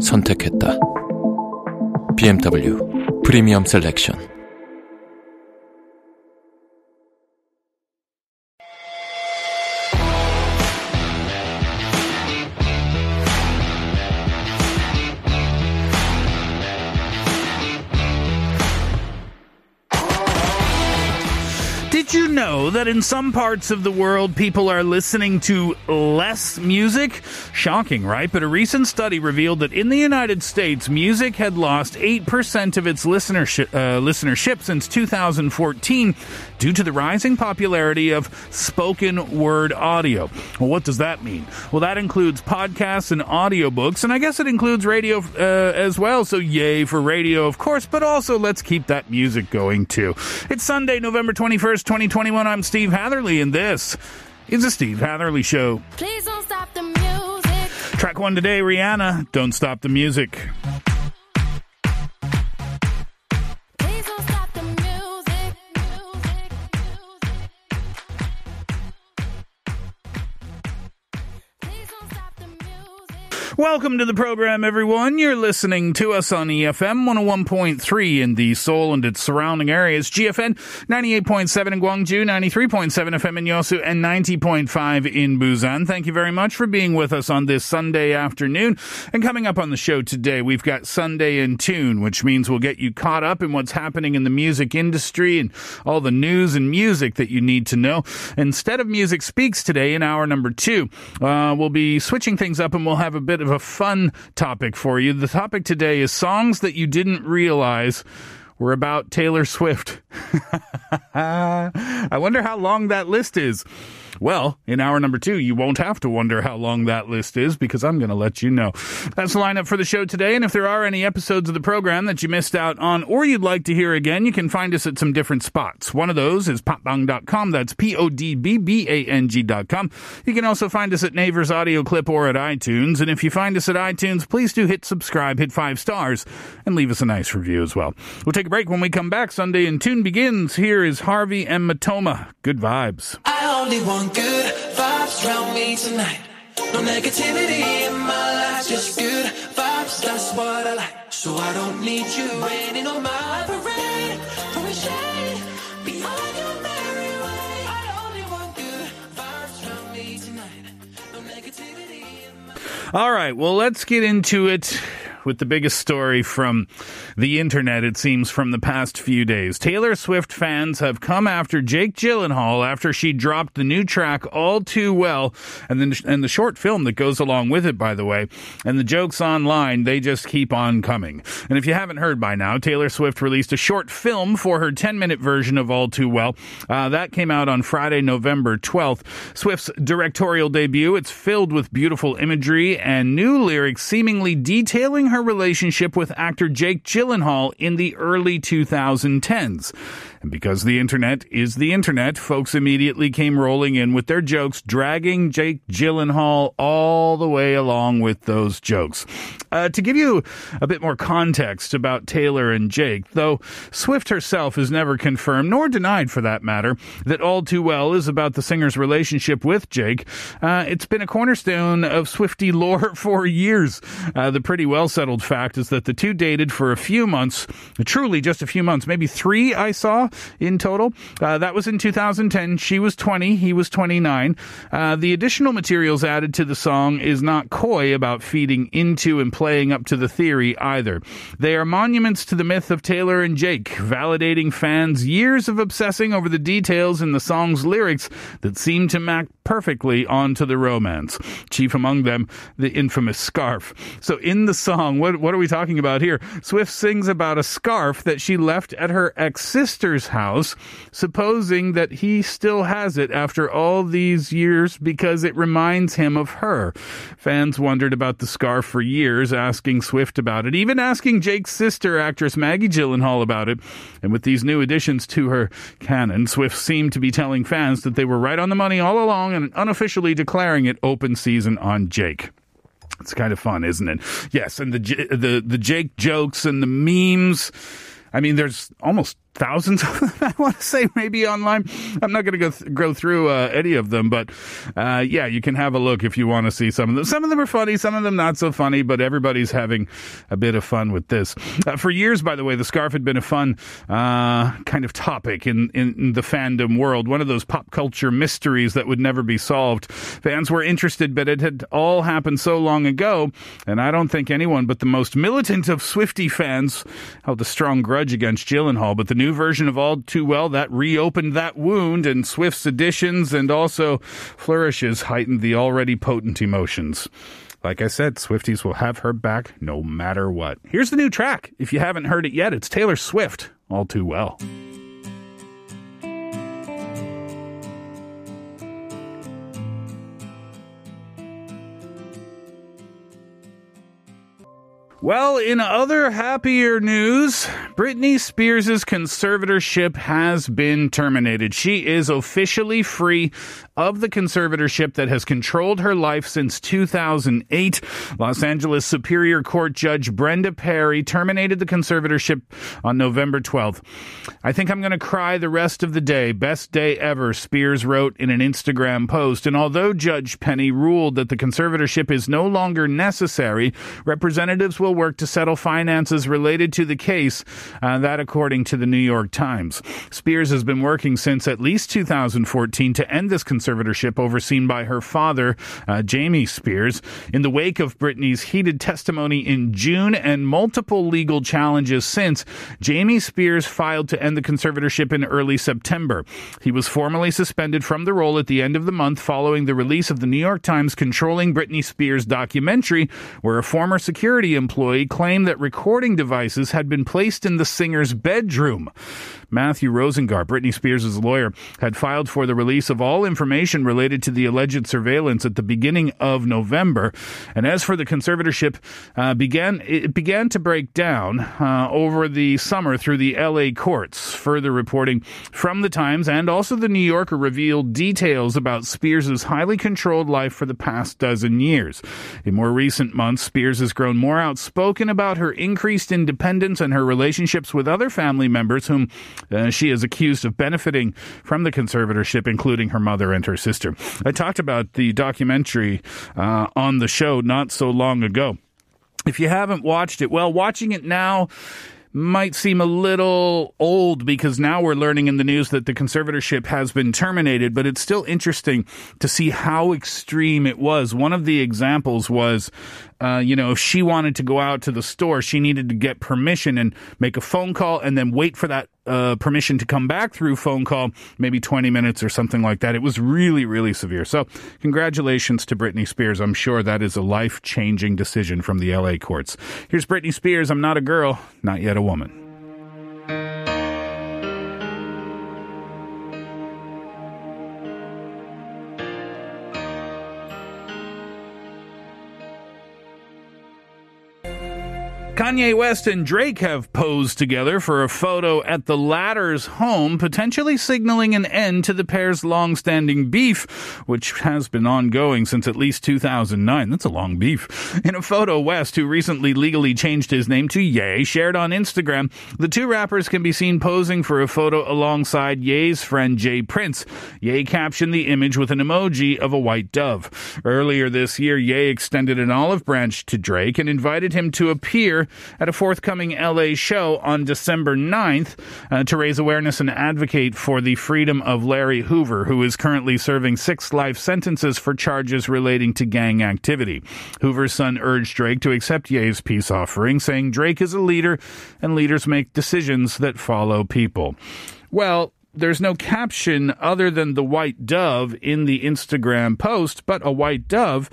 선택했다. BMW 프리미엄 셀렉션. That in some parts of the world people are listening to less music? Shocking, right? But a recent study revealed that in the United States, music had lost 8% of its listenership, uh, listenership since 2014 due to the rising popularity of spoken word audio. Well, what does that mean? Well, that includes podcasts and audiobooks, and I guess it includes radio uh, as well. So, yay for radio, of course, but also let's keep that music going too. It's Sunday, November 21st, 2021. I'm Steve Hatherley, and this is the Steve Hatherley Show. Please don't stop the music. Track one today, Rihanna, Don't Stop the Music. Welcome to the program, everyone. You're listening to us on EFM 101.3 in the Seoul and its surrounding areas, GFN 98.7 in Gwangju, 93.7 FM in Yosu, and 90.5 in Busan. Thank you very much for being with us on this Sunday afternoon. And coming up on the show today, we've got Sunday in Tune, which means we'll get you caught up in what's happening in the music industry and all the news and music that you need to know. Instead of Music Speaks today in hour number two, uh, we'll be switching things up and we'll have a bit of a fun topic for you. The topic today is songs that you didn't realize were about Taylor Swift. I wonder how long that list is. Well, in hour number two, you won't have to wonder how long that list is because I'm going to let you know. That's the lineup for the show today. And if there are any episodes of the program that you missed out on or you'd like to hear again, you can find us at some different spots. One of those is podbbang.com. That's P-O-D-B-B-A-N-G.com. You can also find us at Naver's Audio Clip or at iTunes. And if you find us at iTunes, please do hit subscribe, hit five stars, and leave us a nice review as well. We'll take a break when we come back. Sunday in Tune begins. Here is HRVY and Matoma. Good vibes. Only want good vibes around me tonight. No negativity in my life, just good vibes. That's what I like. So I don't need you raining on my parade. All right, well, let's get into it with the biggest story from the internet, it seems, from the past few days. Taylor Swift fans have come after Jake Gyllenhaal after she dropped the new track All Too Well and then and the short film that goes along with it, by the way. And the jokes online, they just keep on coming. And if you haven't heard by now, Taylor Swift released a short film for her 10 minute version of All Too Well. Uh, that came out on Friday, November 12th. Swift's directorial debut, it's filled with beautiful imagery and new lyrics seemingly detailing her relationship with actor Jake Gyllenhaal in the early 2010s. And because the internet is the internet, folks immediately came rolling in with their jokes, dragging Jake Gyllenhaal all the way along with those jokes. Uh, to give you a bit more context about Taylor and Jake, though Swift herself has never confirmed, nor denied for that matter, that All Too Well is about the singer's relationship with Jake, uh, it's been a cornerstone of Swifty lore for years. Uh, the pretty well settled fact is that the two dated for a few months, truly just a few months, maybe three I saw in total. Uh, that was in 2010. She was 20, he was 29. Uh, the additional materials added to the song is not coy about feeding into and playing up to the theory either. They are monuments to the myth of Taylor and Jake, validating fans' years of obsessing over the details in the song's lyrics that seem to map perfectly onto the romance. Chief among them, the infamous scarf. So in the song, what, what are we talking about here? Swift sings about a scarf that she left at her ex sister's house, supposing that he still has it after all these years because it reminds him of her. Fans wondered about the scarf for years, asking Swift about it, even asking Jake's sister, actress Maggie Gyllenhaal, about it. And with these new additions to her canon, Swift seemed to be telling fans that they were right on the money all along unofficially declaring it open season on Jake. It's kind of fun, isn't it? Yes, and the the the Jake jokes and the memes. I mean, there's almost thousands of them, I want to say, maybe online. I'm not going to go, th- go through uh, any of them, but uh, yeah, you can have a look if you want to see some of them. Some of them are funny, some of them not so funny, but everybody's having a bit of fun with this. Uh, for years, by the way, the scarf had been a fun uh, kind of topic in, in, in the fandom world, one of those pop culture mysteries that would never be solved. Fans were interested, but it had all happened so long ago, and I don't think anyone but the most militant of Swifty fans held a strong grudge against Gyllenhaal, but the new version of All Too Well that reopened that wound, and Swift's additions and also flourishes heightened the already potent emotions. Like I said, Swifties will have her back no matter what. Here's the new track. If you haven't heard it yet, it's Taylor Swift, All Too Well. Well, in other happier news, Britney Spears' conservatorship has been terminated. She is officially free of the conservatorship that has controlled her life since 2008. Los Angeles Superior Court Judge Brenda Perry terminated the conservatorship on November 12th. I think I'm going to cry the rest of the day. Best day ever, Spears wrote in an Instagram post. And although Judge Penny ruled that the conservatorship is no longer necessary, representatives will work to settle finances related to the case, uh, that according to the New York Times. Spears has been working since at least 2014 to end this conservatorship overseen by her father, uh, Jamie Spears. In the wake of Britney's heated testimony in June and multiple legal challenges since, Jamie Spears filed to end the conservatorship in early September. He was formally suspended from the role at the end of the month following the release of the New York Times Controlling Britney Spears documentary, where a former security employee claimed that recording devices had been placed in the singer's bedroom. Mathew Rosengart, Britney Spears' lawyer, had filed for the release of all information related to the alleged surveillance at the beginning of November. And as for the conservatorship, uh, began it began to break down uh, over the summer through the LA courts. Further reporting from the Times and also the New Yorker revealed details about Spears' highly controlled life for the past dozen years. In more recent months, Spears has grown more outspoken about her increased independence and her relationships with other family members whom uh, she is accused of benefiting from the conservatorship, including her mother and her sister. I talked about the documentary uh, on the show not so long ago. If you haven't watched it, well, watching it now might seem a little old because now we're learning in the news that the conservatorship has been terminated, but it's still interesting to see how extreme it was. One of the examples was, uh, you know, if she wanted to go out to the store, she needed to get permission and make a phone call and then wait for that uh, permission to come back through phone call, maybe 20 minutes or something like that. It was really, really severe. So, congratulations to Britney Spears. I'm sure that is a life changing decision from the LA courts. Here's Britney Spears. I'm not a girl, not yet a woman. Kanye West and Drake have posed together for a photo at the latter's home, potentially signaling an end to the pair's long-standing beef, which has been ongoing since at least 2009. That's a long beef. In a photo, West, who recently legally changed his name to Ye, shared on Instagram, the two rappers can be seen posing for a photo alongside Ye's friend J. Prince. Ye captioned the image with an emoji of a white dove. Earlier this year, Ye extended an olive branch to Drake and invited him to appear at a forthcoming LA show on December 9th uh, to raise awareness and advocate for the freedom of Larry Hoover, who is currently serving six life sentences for charges relating to gang activity. Hoover's son urged Drake to accept Ye's peace offering, saying Drake is a leader and leaders make decisions that follow people. Well, there's no caption other than the white dove in the Instagram post, but a white dove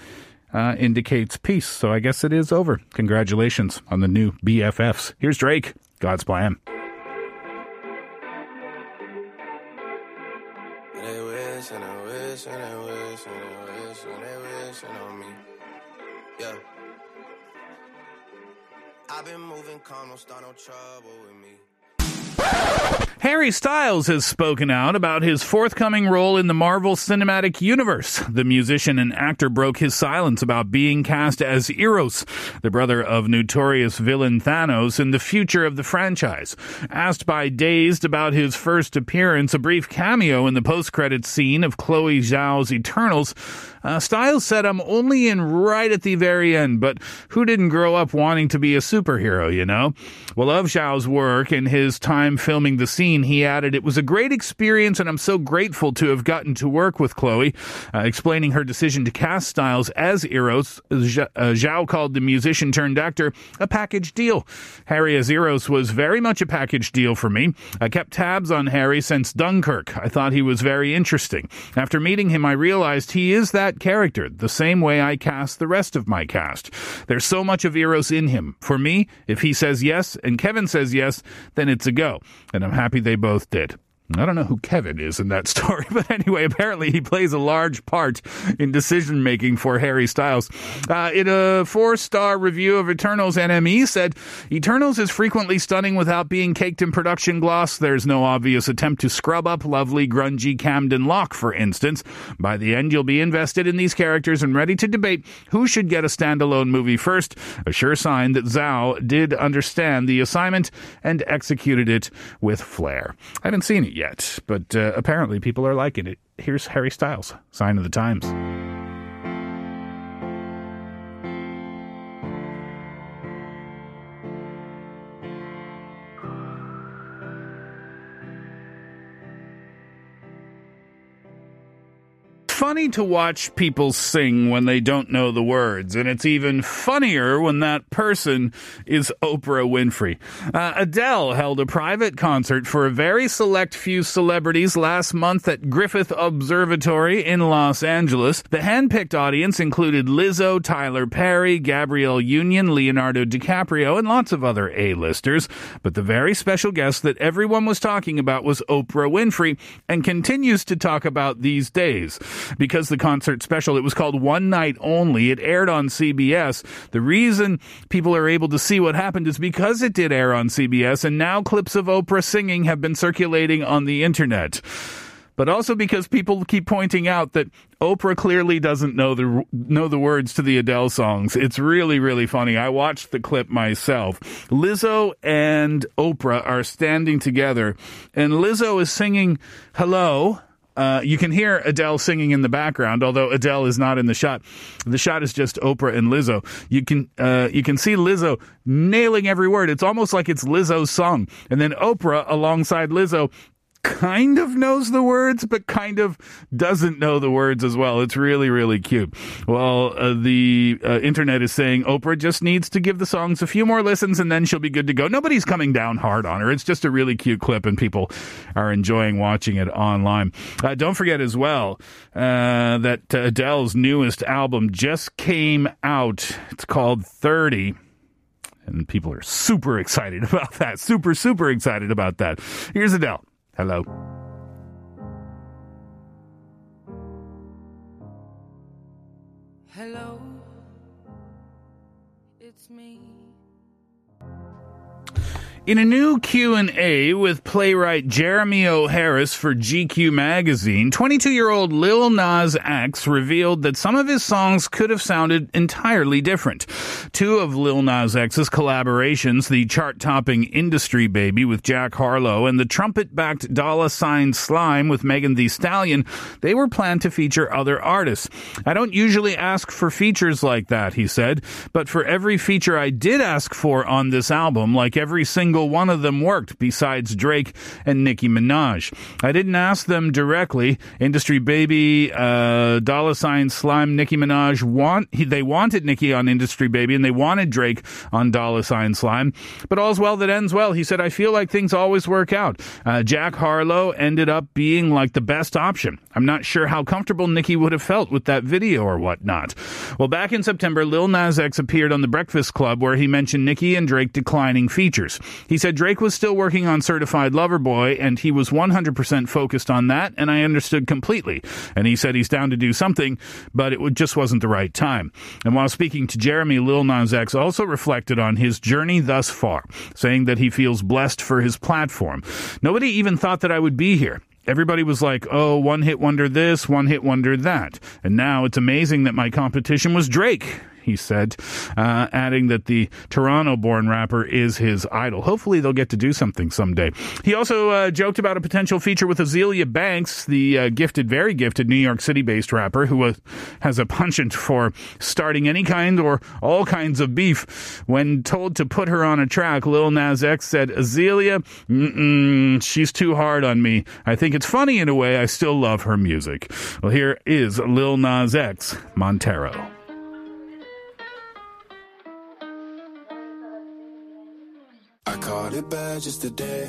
uh, indicates peace. So I guess it is over. Congratulations on the new BFFs. Here's Drake. God's plan. And they wish they wish they wish they wishing on me. Yeah. I've been moving calm, don't start no trouble with me. Harry Styles has spoken out about his forthcoming role in the Marvel Cinematic Universe. The musician and actor broke his silence about being cast as Eros, the brother of notorious villain Thanos, in the future of the franchise. Asked by Dazed about his first appearance, a brief cameo in the post-credits scene of Chloe Zhao's Eternals, uh, Styles said, I'm only in right at the very end, but who didn't grow up wanting to be a superhero, you know? Well, of Zhao's work and his time filming the scene, he added, It was a great experience, and I'm so grateful to have gotten to work with Chloe. Uh, explaining her decision to cast Styles as Eros, uh, Zhao called the musician turned actor a package deal. Harry as Eros was very much a package deal for me. I kept tabs on Harry since Dunkirk. I thought he was very interesting. After meeting him, I realized he is that character, the same way I cast the rest of my cast. There's so much of Eros in him. For me, if he says yes and Kevin says yes, then it's a go. And I'm happy they both did. I don't know who Kevin is in that story, but anyway, apparently he plays a large part in decision making for Harry Styles. Uh, in a four star review of Eternals, NME said, Eternals is frequently stunning without being caked in production gloss. There's no obvious attempt to scrub up lovely, grungy Camden Lock, for instance. By the end, you'll be invested in these characters and ready to debate who should get a standalone movie first. A sure sign that Zhao did understand the assignment and executed it with flair. I haven't seen it yet, but uh, apparently people are liking it. Here's Harry Styles, sign of the times. Funny to watch people sing when they don't know the words, and it's even funnier when that person is Oprah Winfrey. Uh, Adele held a private concert for a very select few celebrities last month at Griffith Observatory in Los Angeles. The handpicked audience included Lizzo, Tyler Perry, Gabrielle Union, Leonardo DiCaprio, and lots of other A-listers. But the very special guest that everyone was talking about was Oprah Winfrey, and continues to talk about these days because the concert special, it was called One Night Only. It aired on CBS. The reason people are able to see what happened is because it did air on CBS, and now clips of Oprah singing have been circulating on the internet. But also because people keep pointing out that Oprah clearly doesn't know the know the words to the Adele songs. It's really really funny. I watched the clip myself. Lizzo and Oprah are standing together, and Lizzo is singing "Hello." Uh, you can hear Adele singing in the background, although Adele is not in the shot. The shot is just Oprah and Lizzo. You can uh, you can see Lizzo nailing every word. It's almost like it's Lizzo's song, and then Oprah alongside Lizzo kind of knows the words, but kind of doesn't know the words as well. It's really, really cute. Well, uh, the uh, internet is saying Oprah just needs to give the songs a few more listens and then she'll be good to go. Nobody's coming down hard on her. It's just a really cute clip and people are enjoying watching it online. Uh, don't forget as well uh, that Adele's newest album just came out. It's called 30 and people are super excited about that. Super, super excited about that. Here's Adele. Hello. Hello, it's me. In a new Q&A with playwright Jeremy O. Harris for GQ magazine, 22-year-old Lil Nas X revealed that some of his songs could have sounded entirely different. Two of Lil Nas X's collaborations, the chart-topping Industry Baby with Jack Harlow and the trumpet-backed Dollar Sign Slime with Megan Thee Stallion, they were planned to feature other artists. I don't usually ask for features like that, he said, but for every feature I did ask for on this album, like every single single one of them worked besides Drake and Nicki Minaj. I didn't ask them directly. Industry Baby, uh, Dollar Sign Slime, Nicki Minaj want he, they wanted Nicki on Industry Baby and they wanted Drake on Dollar Sign Slime. But all's well that ends well. He said, I feel like things always work out. Uh, Jack Harlow ended up being like the best option. I'm not sure how comfortable Nicki would have felt with that video or whatnot. Well, back in September, Lil Nas X appeared on the Breakfast Club where he mentioned Nicki and Drake declining features. He said Drake was still working on Certified Lover Boy and he was 100% focused on that, and I understood completely. And he said he's down to do something, but it just wasn't the right time. And while speaking to Jeremy, Lil Nas X also reflected on his journey thus far, saying that he feels blessed for his platform. Nobody even thought that I would be here. Everybody was like, oh, one hit wonder this, one hit wonder that. And now it's amazing that my competition was Drake. He said, uh, adding that the Toronto born rapper is his idol. Hopefully, they'll get to do something someday. He also uh, joked about a potential feature with Azealia Banks, the uh, gifted, very gifted New York City based rapper who has a penchant for starting any kind or all kinds of beef. When told to put her on a track, Lil Nas X said, Azealia, she's too hard on me. I think it's funny in a way. I still love her music. Well, here is Lil Nas X, Montero. I caught it bad just today.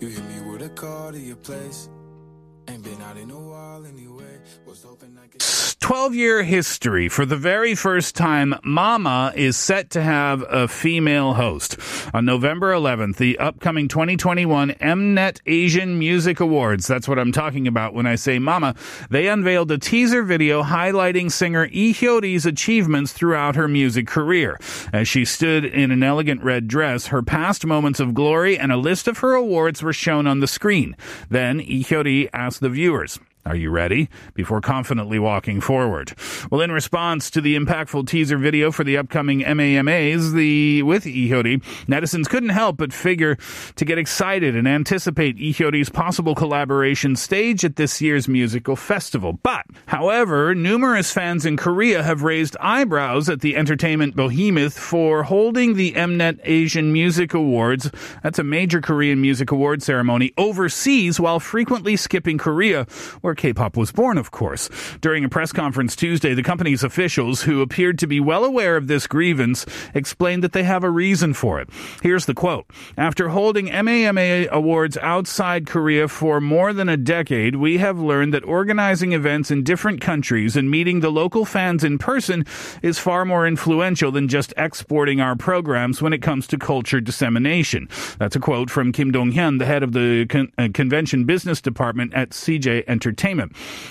You hit me with a call to your place. 12 year history. For the very first time, Mama is set to have a female host. On November 11th, the upcoming 2021 Mnet Asian Music Awards, that's what I'm talking about when I say Mama, they unveiled a teaser video highlighting singer Lee Hyori's achievements throughout her music career. As she stood in an elegant red dress, her past moments of glory and a list of her awards were shown on the screen. Then Lee Hyori asked the viewers, are you ready? Before confidently walking forward. Well, in response to the impactful teaser video for the upcoming MAMAs, the with Lee Hyori, netizens couldn't help but figure to get excited and anticipate Lee Hyori's possible collaboration stage at this year's musical festival. But, however, numerous fans in Korea have raised eyebrows at the entertainment behemoth for holding the Mnet Asian Music Awards. That's a major Korean music award ceremony overseas while frequently skipping Korea, where K-pop was born, of course. During a press conference Tuesday, the company's officials, who appeared to be well aware of this grievance, explained that they have a reason for it. Here's the quote. After holding MAMA awards outside Korea for more than a decade, we have learned that organizing events in different countries and meeting the local fans in person is far more influential than just exporting our programs when it comes to culture dissemination. That's a quote from Kim Dong-hyun, the head of the con- uh, convention business department at CJ Entertainment.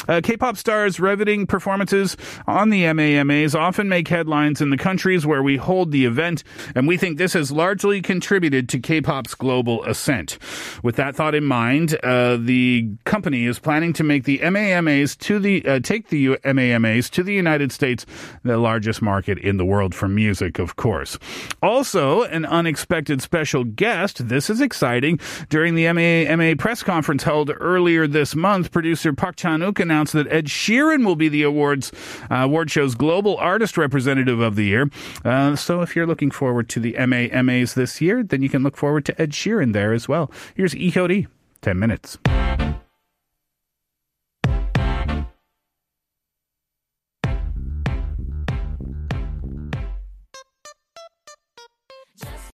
Uh, K-pop stars' riveting performances on the MAMAs often make headlines in the countries where we hold the event, and we think this has largely contributed to K-pop's global ascent. With that thought in mind, uh, the company is planning to make the MAMAs to the uh, take the MAMAs to the United States, the largest market in the world for music, of course. Also, an unexpected special guest. This is exciting. During the MAMA press conference held earlier this month, producer Park Chan-wook announced that Ed Sheeran will be the awards uh, award show's global artist representative of the year. Uh, so, if you're looking forward to the MAMAs this year, then you can look forward to Ed Sheeran there as well. Here's E. 10 minutes.